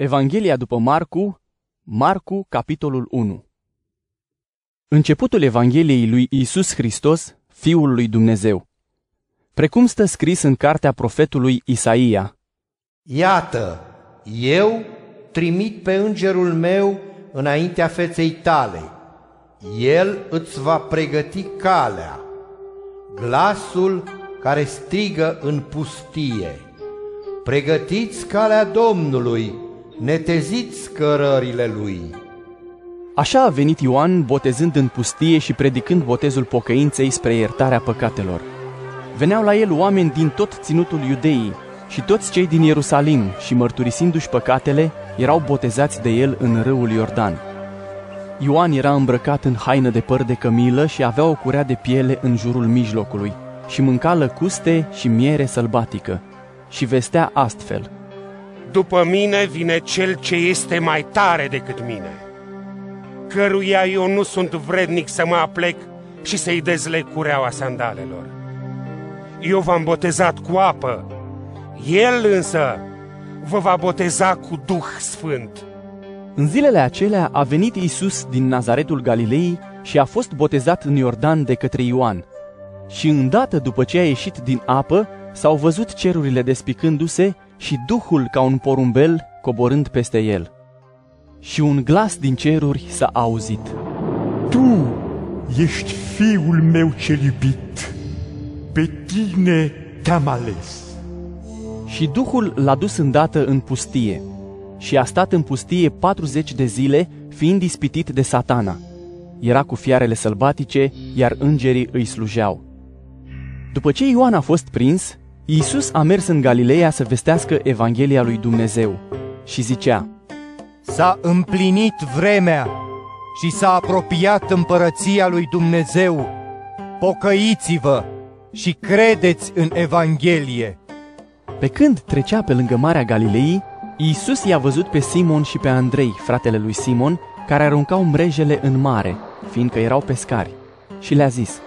Evanghelia după Marcu, Marcu, capitolul 1 Începutul Evangheliei lui Isus Hristos, Fiul lui Dumnezeu. Precum stă scris în cartea profetului Isaia. Iată, eu trimit pe îngerul meu înaintea feței tale. El îți va pregăti calea, glasul care strigă în pustie. Pregătiți calea Domnului, neteziți cărările lui. Așa a venit Ioan botezând în pustie și predicând botezul pocăinței spre iertarea păcatelor. Veneau la el oameni din tot ținutul iudeii și toți cei din Ierusalim și mărturisindu-și păcatele, erau botezați de el în râul Iordan. Ioan era îmbrăcat în haină de păr de cămilă și avea o curea de piele în jurul mijlocului și mânca lăcuste și miere sălbatică și vestea astfel – după mine vine cel ce este mai tare decât mine, căruia eu nu sunt vrednic să mă aplec și să-i dezleg cureaua sandalelor. Eu v-am botezat cu apă, el însă vă va boteza cu Duh Sfânt. În zilele acelea a venit Isus din Nazaretul Galilei și a fost botezat în Iordan de către Ioan. Și îndată după ce a ieșit din apă, s-au văzut cerurile despicându-se și Duhul ca un porumbel coborând peste el. Și un glas din ceruri s-a auzit. Tu ești fiul meu cel iubit, pe tine te-am ales. Și Duhul l-a dus îndată în pustie și a stat în pustie 40 de zile, fiind ispitit de satana. Era cu fiarele sălbatice, iar îngerii îi slujeau. După ce Ioan a fost prins, Iisus a mers în Galileea să vestească Evanghelia lui Dumnezeu și zicea, S-a împlinit vremea și s-a apropiat împărăția lui Dumnezeu. Pocăiți-vă și credeți în Evanghelie. Pe când trecea pe lângă Marea Galilei, Iisus i-a văzut pe Simon și pe Andrei, fratele lui Simon, care aruncau mrejele în mare, fiindcă erau pescari, și le-a zis,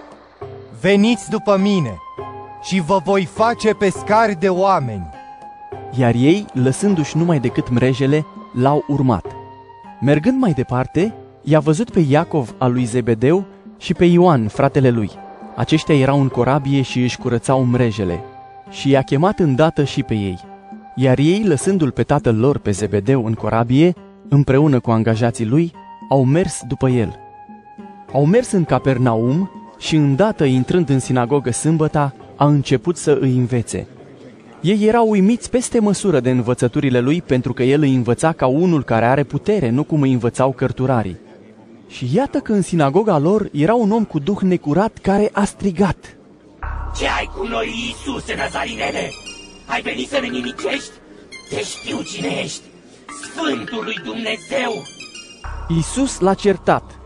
Veniți după mine și vă voi face pescari de oameni. Iar ei, lăsându-și numai decât mrejele, l-au urmat. Mergând mai departe, i-a văzut pe Iacov al lui Zebedeu și pe Ioan, fratele lui. Aceștia erau în corabie și își curățau mrejele. Și i-a chemat îndată și pe ei. Iar ei, lăsându-l pe tatăl lor pe Zebedeu în corabie, împreună cu angajații lui, au mers după el. Au mers în Capernaum și îndată intrând în sinagogă sâmbăta, a început să îi învețe. Ei erau uimiți peste măsură de învățăturile lui pentru că el îi învăța ca unul care are putere, nu cum îi învățau cărturarii. Și iată că în sinagoga lor era un om cu duh necurat care a strigat. Ce ai cu noi, Iisuse Nazarinele? Ai venit să ne nimicești? Te știu cine ești, Sfântul lui Dumnezeu! Iisus l-a certat.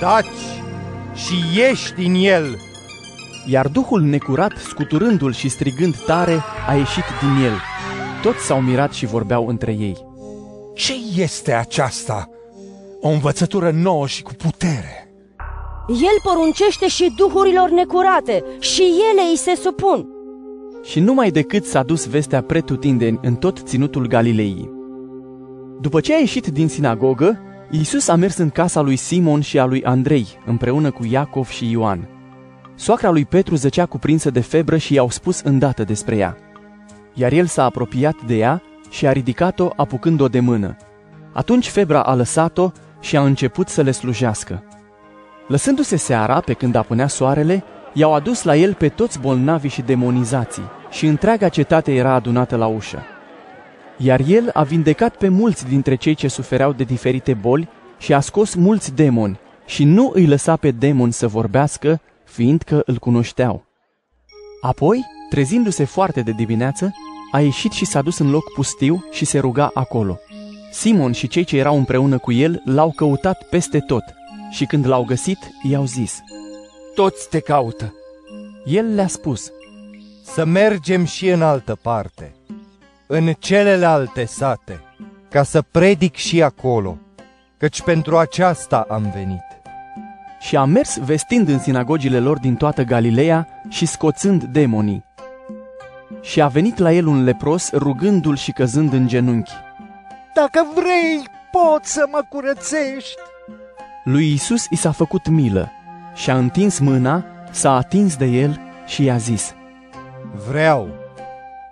Taci și ieși din el! Iar Duhul necurat, scuturându-l și strigând tare, a ieșit din el. Toți s-au mirat și vorbeau între ei. Ce este aceasta? O învățătură nouă și cu putere. El poruncește și duhurilor necurate și ele îi se supun. Și numai decât s-a dus vestea pretutindeni în tot ținutul Galilei. După ce a ieșit din sinagogă, Iisus a mers în casa lui Simon și a lui Andrei, împreună cu Iacov și Ioan. Soacra lui Petru zăcea cuprinsă de febră și i-au spus îndată despre ea. Iar el s-a apropiat de ea și a ridicat-o apucând-o de mână. Atunci febra a lăsat-o și a început să le slujească. Lăsându-se seara, pe când apunea soarele, i-au adus la el pe toți bolnavii și demonizații și întreaga cetate era adunată la ușă. Iar el a vindecat pe mulți dintre cei ce sufereau de diferite boli și a scos mulți demoni și nu îi lăsa pe demoni să vorbească, fiindcă îl cunoșteau. Apoi, trezindu-se foarte de dimineață, a ieșit și s-a dus în loc pustiu și se ruga acolo. Simon și cei ce erau împreună cu el l-au căutat peste tot și când l-au găsit, i-au zis, Toți te caută. El le-a spus, Să mergem și în altă parte, în celelalte sate, ca să predic și acolo, căci pentru aceasta am venit și a mers vestind în sinagogile lor din toată Galileea și scoțând demonii. Și a venit la el un lepros rugându-l și căzând în genunchi. Dacă vrei, poți să mă curățești. Lui Isus i s-a făcut milă și a întins mâna, s-a atins de el și i-a zis. Vreau,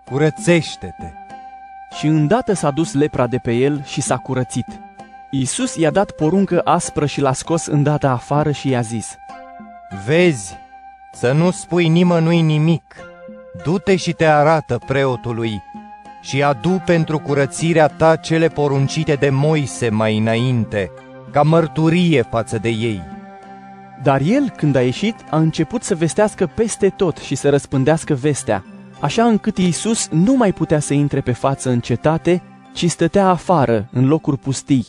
curățește-te. Și îndată s-a dus lepra de pe el și s-a curățit. Isus i-a dat poruncă aspră și l-a scos îndată afară și i-a zis. Vezi, să nu spui nimănui nimic. Du-te și te arată preotului și adu pentru curățirea ta cele poruncite de Moise mai înainte, ca mărturie față de ei. Dar el, când a ieșit, a început să vestească peste tot și să răspândească vestea, așa încât Iisus nu mai putea să intre pe față în cetate, ci stătea afară, în locuri pustii,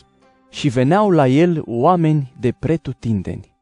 și veneau la el oameni de pretutindeni.